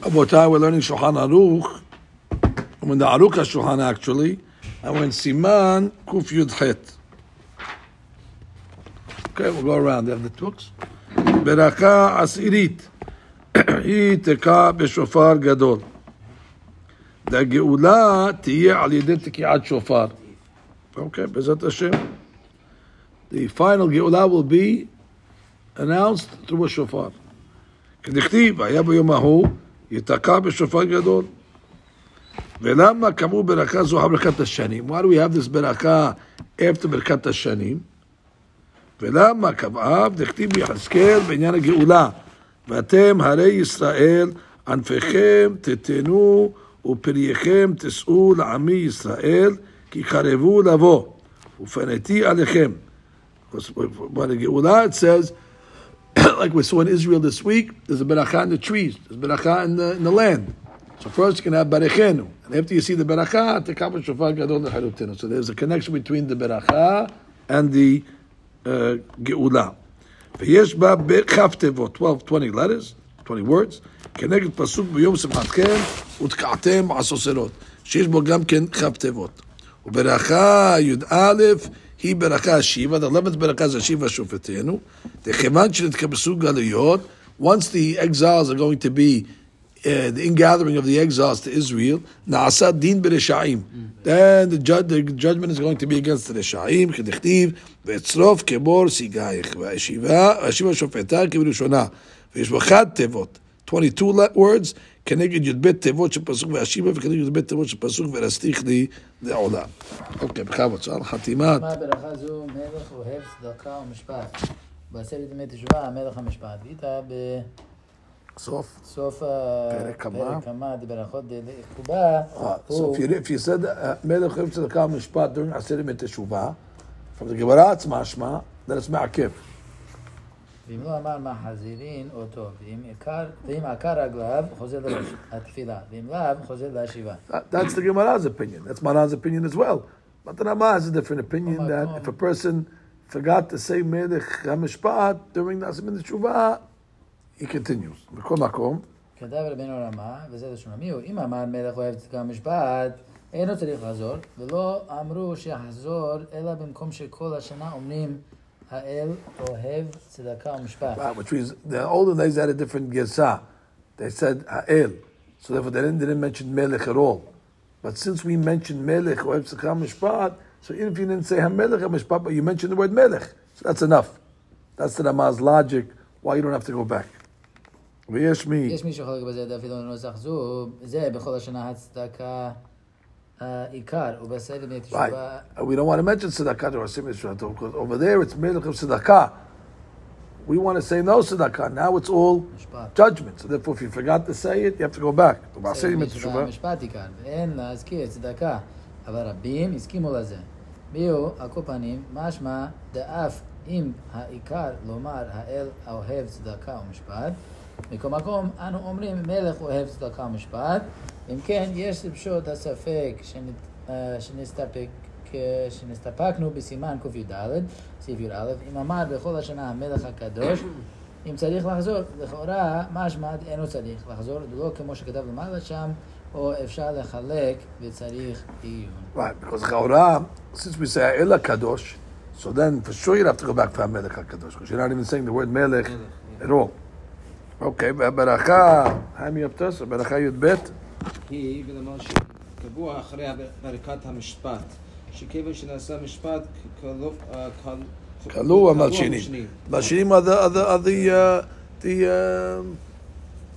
Abotai, we're learning Shulchan Aruch. When the Aruch Shulchan actually, and when Siman Kuf Yud Chet. Okay, we'll go around. They have the books. ברכה עשירית, היא תקע בשופר גדול. והגאולה תהיה על ידי תקיעת שופר. אוקיי, בעזרת השם. The final גאולה will be announced through a שופר. כדכתיב, היה ביום ההוא, ייתקע בשופר גדול. ולמה כאמור ברכה זו ברכת השנים? Why do we have this ברכה after ברכת השנים? ולמה קבעה דכתיב ביחזקאל בעניין הגאולה ואתם הרי ישראל ענפיכם תתנו ופרייכם תשאו לעמי ישראל כי קרבו לבוא ופניתי עליכם. When the גאולה it says like we saw in Israel this week, there's a beracha in the trees, there's beracha in the, in the land. So first you can have berechenu, and after you see the beracha, tekabel shofar gadol necharutenu. So there's a connection between the beracha and the uh, גאולה. ויש בה בכף תיבות, 12, 20 letters, 20 words, כנגד פסוק ביום שמחתכם ותקעתם עשוסרות, שיש בו גם כן כף תיבות. וברכה י"א היא ברכה השיבה, the 11th ברכה זה השיבה שופטנו, וכיוון שנתקבסו גלויות, once the exiles are going to be uh, the ingathering of the exiles to Israel, נעשה דין ברשעים. Then the, judge, the judgment is going to be against the רשעים, כדכתיב, ואצרוף כבור סיגייך, והשיבה, והשיבה שופטה כבראשונה, ויש בו חד תיבות, 22 words, כנגד י"ב תיבות של פסוק והשיבה, וכנגד י"ב תיבות של פסוק ורסתיך לי זה העולם. אוקיי, בכבוד, שאל חתימת. מה ברכה זו מלך אוהב צדקה ומשפט. בעשרת ימי תשובה, המלך המשפט. איתה ב... סוף. סוף הפרק הבא. דברכות דקובה. אה, סוף, לפי סדר, אה, מלך אוהב צדקה ומשפט דברים עשרת ימי תשובה. אבל גמרא עצמה שמע, זה נשמע עקב. ואם לא אמר מה חזירין או טוב, ואם עקר, ואם עקר רגליו, חוזר לתפילה, ואם לאו, חוזר להשיבה. That, that's the Gemara's opinion. That's Maran's opinion as well. But the Rama has a different opinion that if a person forgot to say Melech HaMishpat during the Asim Teshuvah, he continues. בכל מקום, כתב רבנו רמה, וזה לשון המיעוט, אם אמר מלך אוהב צדקה ומשפט, אינו צריך לחזור, ולא אמרו שיחזור, אלא במקום שכל השנה אומרים, האל אוהב צדקה ומשפט. Wow, which means the older days had a different Gesa. They said Ha'el. So therefore they didn't, they didn't mention Melech at all. But since we mentioned Melech Ohev Tzedakah Mishpat, so even if you didn't say HaMelech HaMishpat, but you mentioned the word Melech, so that's enough. That's the Rama's logic, why you don't have to go back. ויש מי, יש מי שחולק בזה אפילו לנוסח זו, זה בכל השנה הצדקה אה, עיקר, ובעשרת ימי תשובה, right? We don't want to mention Tzedakah to our Sim Yisrael, because over there it's Melech of Tzedakah. We want to say no Tzedakah. Now it's all משפט. judgment. So therefore, if you forgot to say it, you have to go back. בעשרת ימי תשובה משפט עיקר, ואין להזכיר צדקה, אבל רבים הסכימו לזה. ביו, על כל פנים, משמע דאף אם העיקר לומר האל האוהב צדקה ומשפט, מכל מקום אנו אומרים מלך אוהב צדקה ומשפט, אם כן יש לפשוט הספק שנת, אה, שנסתפק, שנסתפקנו בסימן קי"ד, סעיף י"א, אם אמר בכל השנה המלך הקדוש, אם צריך לחזור, לכאורה משמע אינו צריך לחזור, לא כמו שכתב למעלה שם, או אפשר לחלק וצריך עיון. Right, because Chaura, since we say HaKadosh, so then for sure you'd have to go back to HaMelech HaKadosh, because you're not even saying the word Melech at all. Okay, והברכה, חיים יפטוס, ברכה י"ב, היא ולמה שקבוע אחרי ברכת המשפט, שכיוון שנעשה משפט כלוא המלשינים. מלשינים are the, the, the uh,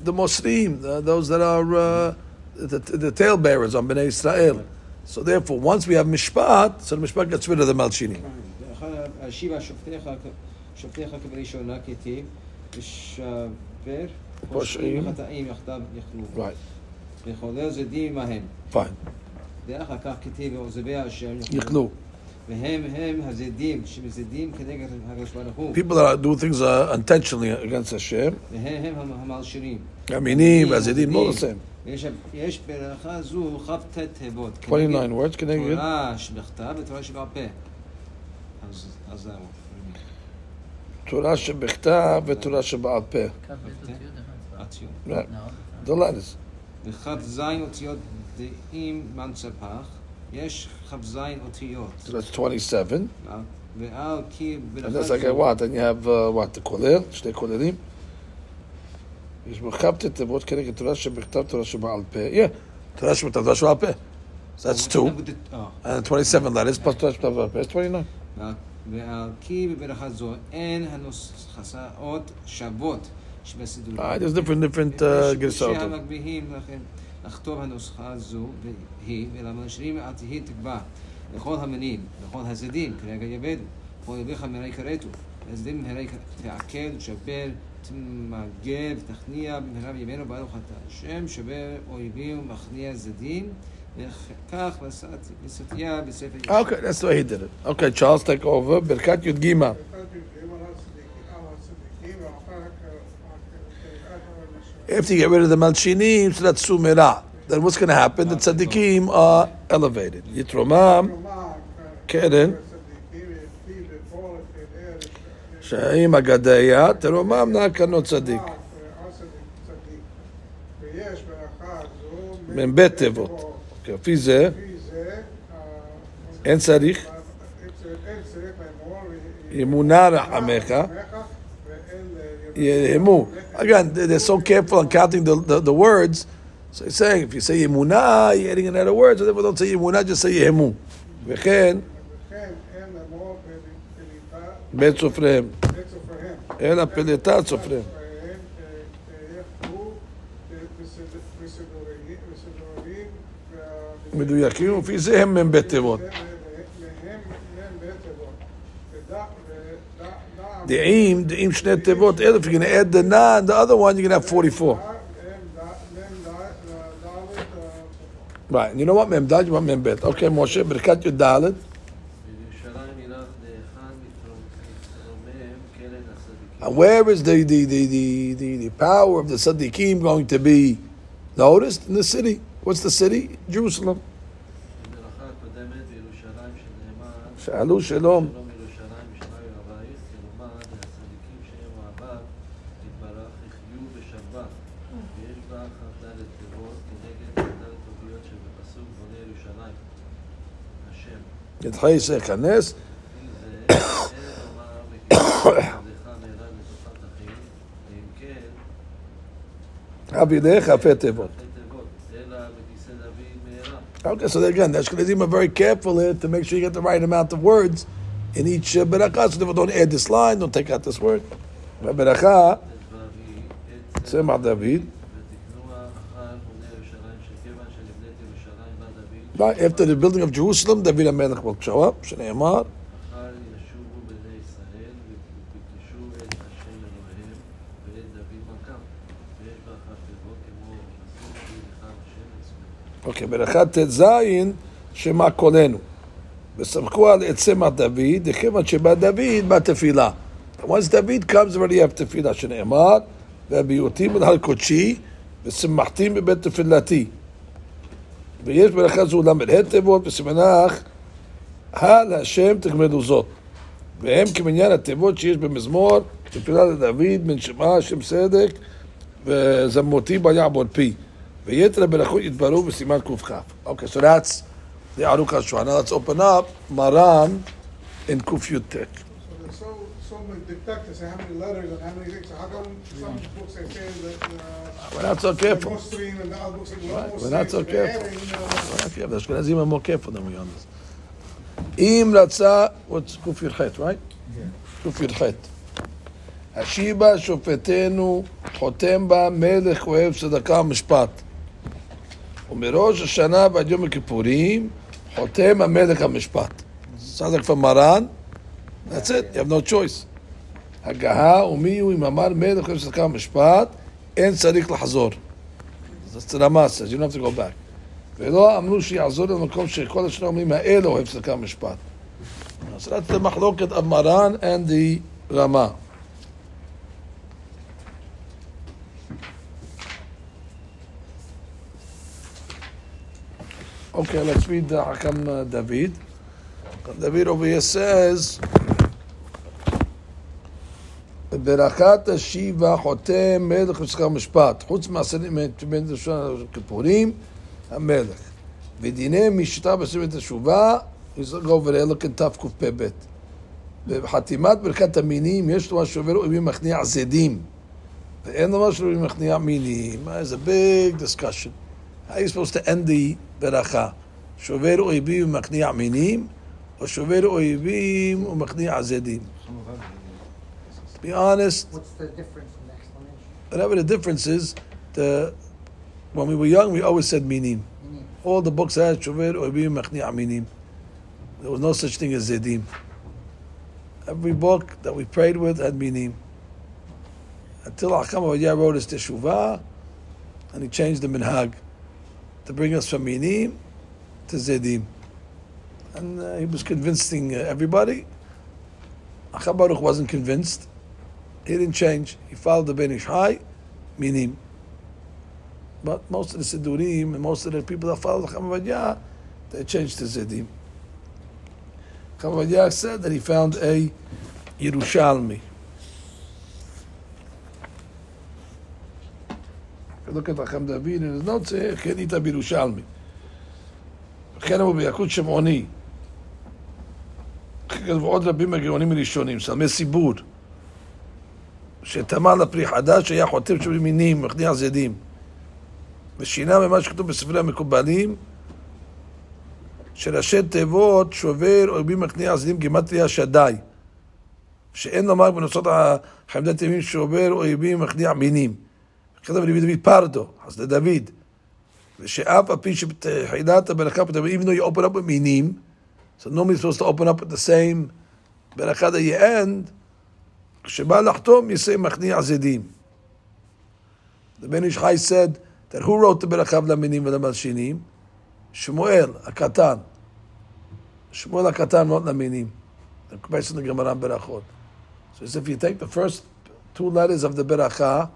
um, Moslim, uh, those that are uh, the, tale bearers on Bnei Israel. So therefore, once we have mishpat, so the mishpat gets rid of the malchinim. Right. וחולל זדים עמהם. fine. ואחר כך כתיב ועוזבי השם Yichlu. והם הם הזדים שמזדים כנגד הקדוש ברוך הוא. People that are, do things uh, intentionally against Hashem, והם הם המלשינים. Aminim, Azidim, all the same. יש, יש ברכה זו כ"ט תיבות. 29 words, כנגד. תורה שבכתב ותורה שבעל פה. אז אז זהו. תורה שבכתב ותורה שבעל פה. הציון. Right. the letters. בכ"ז אותיות דעים מנצפח, יש כ"ז אותיות. So that's 27. ועל כי And ברכת that's like זו- what? Then you have uh, what? The koler, שני כוללים. יש בכ"ט תיבות כנגד תורה שבכתב תורה שבעל פה. Yeah, תורה שבכתב תורה שבעל פה. So that's two. Oh. And 27 letters plus תורה שבכתב תורה בעל פה. It's 29. ועל כי בברכה זו אין הנוסחאות שוות שבסידורים. Ah, there's different, different uh, גרסאות. שהמגביהים לכם לכתוב הנוסחה זו והיא, ולמשאירים אל תהי תקבע לכל המינים, לכל הזדים, כרגע יבדו, כל יביך מרי כרתו, הזדים מרי תעכל, תשבר, תמגב, תכניע, במהרה בימינו ברוך אתה השם, שבר אויבים ומכניע זדים, וכך לסטיה בספר ישוע. Okay, that's the way he did it. Okay, Charles, take over. ברכת י"ג. If you get rid of the Malshinim, so that's Sumera. Then what's going to happen? The Tzaddikim are elevated. Yitromam, קרן, שהם אגדיה, תרומם נע כנו צדיק. ויש ברכה זו מ"ב תיבות. לפי זה, אין צריך, אין צריך לאמור ימונה רחמך, יהמו. Again, they- they're so careful on counting the, the, the words. So he's saying, if you say ימונה, you're adding another word, so therefore don't say ימונה, just say יהמו. וכן, וכן אין לאמור פליטה בית סופריהם. בית סופריהם. אלא פליטת סופריהם. יחפו בסידורים מדויקים, לפי זה הם מ"ב תיבות. ודע דעים, דעים שני תיבות, אלף, you're going to add the na and the other one, you're going to have 44. מהם ד' Right, and you know what, מ"ד, you want מ"ב. אוקיי, משה, ברכת י"ד, בירושלים ילך דהיכן מתרומם קרן הצדיקים. and where is the, the, the, the, the, the power of the Sadiqim going to be noticed? In the city. What's the city? Jerusalem. בברכה הקודמת בירושלים שנאמר שאלו שלום. ואם כן אבידך יפה תיבות. שתי תיבות, אלא בכיסא דוד מהרה. Okay, so again, the Ashkenazim are very careful here to make sure you get the right amount of words in each uh, berakah, so therefore don't add this line, don't take out this word. Berakah, את דברי, Right, after the building of Jerusalem, David HaMelech will show up, שנאמר, מחר ישובו בני ישראל וביקשו את השם אלוהיהם ואת דוד מלכם. ויש בה אחת תיבות כמו פסוק כי לך השם אצלנו. אוקיי, ברכת ט"ז, שמע קולנו. וסמכו על את צמח דוד, וכיוון שבא דוד, בא תפילה. Once David comes, already have תפילה, שנאמר, והביאותים אל הר קודשי, ושמחתים בבית תפילתי. ויש ברכה זו ל"ה תיבות, וסימנך, הל השם תגמלו זאת. והם כמניין התיבות שיש במזמור, תפילה לדוד, בן שמע, שם צדק, וזמותי ביעבור פי. ויתר הברכות יתברו בסימן קכ. Okay, so that's the Aruch HaShoah. Now let's open up Maran in Kuf so many detectives and how many letters and how many things. So how come some books they say that uh, We're not so careful. most three and the other books say Right, almost we're not six, so and they're careful. adding, uh, Okay, the Ashkenazim are more careful than we on this. Im רצה, what's קוף י"ח, right? קוף י"ח. השיבה שופטנו, חותם בה מלך אוהב צדקה ומשפט. ומראש השנה ועד יום הכיפורים, חותם המלך המשפט. Sounds like from Maran, that's it, you have no choice. הגהה ומי הוא אם אמר מלך אוהב צדקה ומשפט, אין צריך לחזור. That's the Rama says, you don't have to go back. ולא אמרו שיעזור למקום שכל השנה אומרים האל אוהב צדקה ומשפט. So that's the מחלוקת of Maran and the Rama. Okay, let's read the Hakam uh, David. David over here says, ברכת השיבה חותם מלך ושכר משפט, חוץ מעשרים בין ראשון כיפורים, המלך. ודיני משתה בסביבת התשובה, go over there, look at תקפ"ב. בחתימת ברכת המינים יש לו מה שעובר אויבים מכניע זדים. ואין לו מה שאויבים מכניע מינים. There's a big discussion. How you supposed to end the ברכה? שובר אויבים ומכניע מינים, או שובר אויבים ומכניע זדים? Be honest, What's the difference in the explanation? whatever the difference is, the when we were young, we always said minim. Minim. All the books had shover oibim machni minim. There was no such thing as zedim. Every book that we prayed with had minim. Until Hakam Avadia wrote his teshuvah, and he changed the minhag to bring us from minim to zedim. And uh, he was convincing uh, everybody. Hakam Baruch wasn't convinced. He didn't change. He followed the Ben Ish Hai, minim. But most of the Sidurim and most of the people that follow the Chamavadia, they changed to Zedim. Chamavadia said that he found a Yerushalmi. Look at Acham David in his notes here, כן איתה בירושלמי. וכן הוא ביקוד שמעוני. כתבו עוד רבים מהגאונים הראשונים, סלמי סיבור. שתמה לפרי חדש, היה חותם של מינים, מכניע זדים. ושינה ממה שכתוב בספרי המקובלים, שראשי תיבות שובר אויבים מכניע זדים גימטריה שדי. שאין לומר בנוסעות החמדת ימים שובר אויבים מכניע מינים. כתב רבי דוד פרדו, אז לדוד. ושאף על פי שבתחילת הברכה פתאום, though you open up with מינים, so normally supposed to open up with the same ברכה that you end, כשבא לחתום, you say מכניע זדים. The Ben Ish Chai said that who wrote the ברכה למינים ולמלשינים? שמואל הקטן. שמואל הקטן wrote למינים. based on the Gemara Berachot. So it's if you take the first two letters of the Beracha,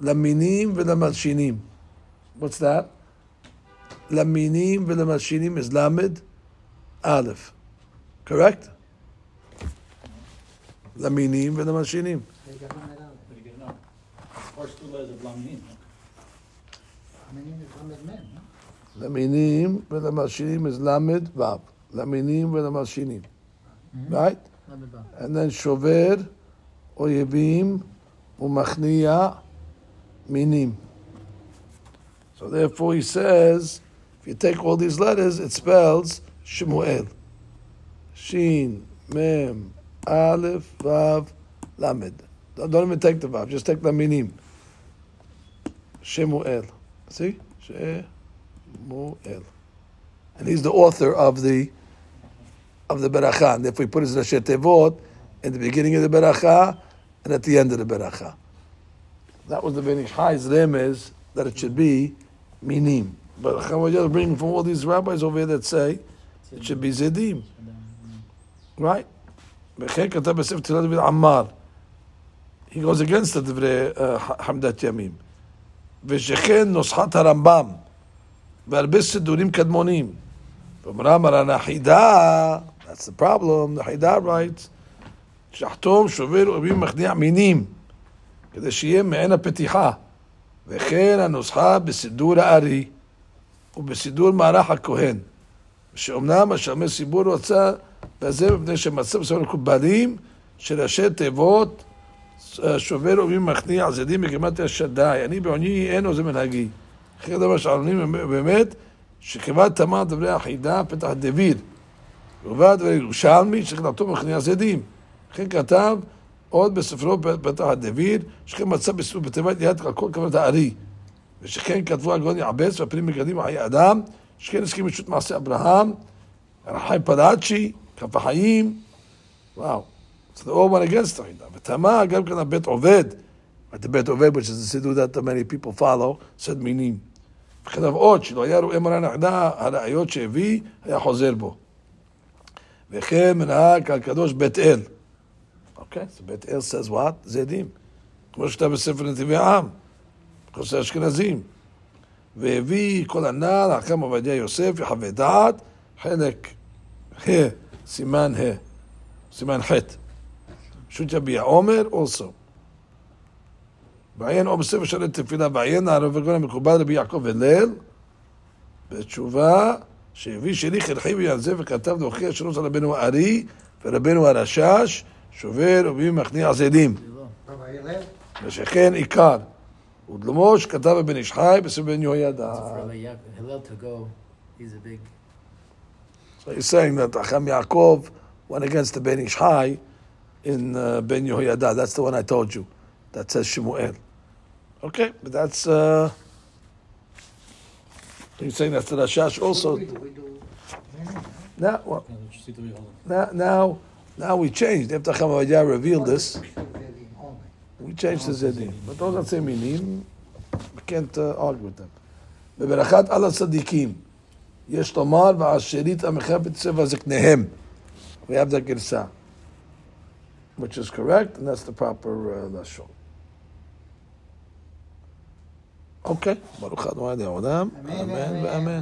למינים ולמלשינים. What's that? למינים ולמלשינים is למד א'. Correct? למינים ולמלשינים. They got on it out. What do you get now? First two letters of Lamnin. Minim is Lamed Men, no? למינים ולמלשינים is למד ו'. למינים ולמלשינים. Right? And then שובר אויבים ומכניע מינים. So therefore he says, if you take all these letters, it spells Shemuel. Shin, Mem, Aleph, Vav, Lamed. Don't, even take the Vav, just take the minim. Shemuel. See? Shemuel. And he's the author of the of the beracha. And if we put his Rashi Tevot in the beginning of the beracha and at the end of the beracha. That was the Ben Ish Chai's remez that it should be minim. But Chavadah is bringing from all these rabbis over here that say it should be zedim. Right? וכן כתב בספר תפילת דוד עמר. He goes against the דברי uh, חמדת ימים. ושכן נוסחת הרמב"ם והרבה סידורים קדמונים. ואמרה מרן החידה, that's the problem, the חידה writes, שחתום שובר אויבים מכניע מינים, כדי שיהיה מעין הפתיחה. וכן הנוסחה בסידור הארי ובסידור מערך הכהן. שאומנם השלמי סיבור רוצה בזה מפני שמצא בספר מקובלים שראשי תיבות אה, שובר אויבים מכניע זדים בגימטריה שדי. אני בעוני אין עוזר מנהגי. אחרי דבר שעלונים באמת, שכיוון תמה דברי החידה פתח דביר. ובא דברי ירושלמי שכתבתו מכניע זדים. לכן כתב עוד בספרו פתח הדביר, שכן מצא בתיבת יד על כל כוונת הארי. ושכן כתבו הגאון יעבץ והפנים מגדים חיי אדם, שכן הסכים רשות מעשה אברהם, רחיים פלאצ'י, כף החיים, וואו. So they all went against חידה. ותמה גם כן הבית עובד, את הבית עובד, which is the סידור that many people follow, said מינים. וכתב עוד שלא היה רואה מרן החדה, הראיות שהביא, היה חוזר בו. וכן מנהג הקדוש בית אל. אוקיי, אז בית אל says what? זדים. כמו שכתב בספר נתיבי העם, חוסר אשכנזים. והביא כל הנ"ל, החכם עובדיה יוסף, יחווה דעת, חלק סימן ה', סימן ח'. שוט יביע עומר אוסו. ועיין עומר ספר שואל תפילה, ועיין הרב הגון המקובל רבי יעקב הלל, בתשובה שהביא שלי חלחי ויעזב וכתב להוכיח שלוש על רבנו הארי ורבנו הרשש, שובר ובי מכניע זדים. ושכן עיקר. ודלמוש כתב בבן איש חי בסביב בן יהוידע. So he's saying that Acham Yaakov went against the Ben Ish Hai in uh, Ben Yehoyada. That's the one I told you. That says Shemuel. Okay, but that's. Uh, he's saying that's the Rashash also. Now, well, now, now, now we changed. After Chamavadiah revealed this, we changed the Zedim. But those are same minim. We can't uh, argue with them. יש לומר, והעשירית המחיה בצבע זקניהם. We have that גרסה. Which is correct, and that's the proper uh, לשון. אוקיי, ברוך ה' לעולם, אמן, אמן אמן. ואמן.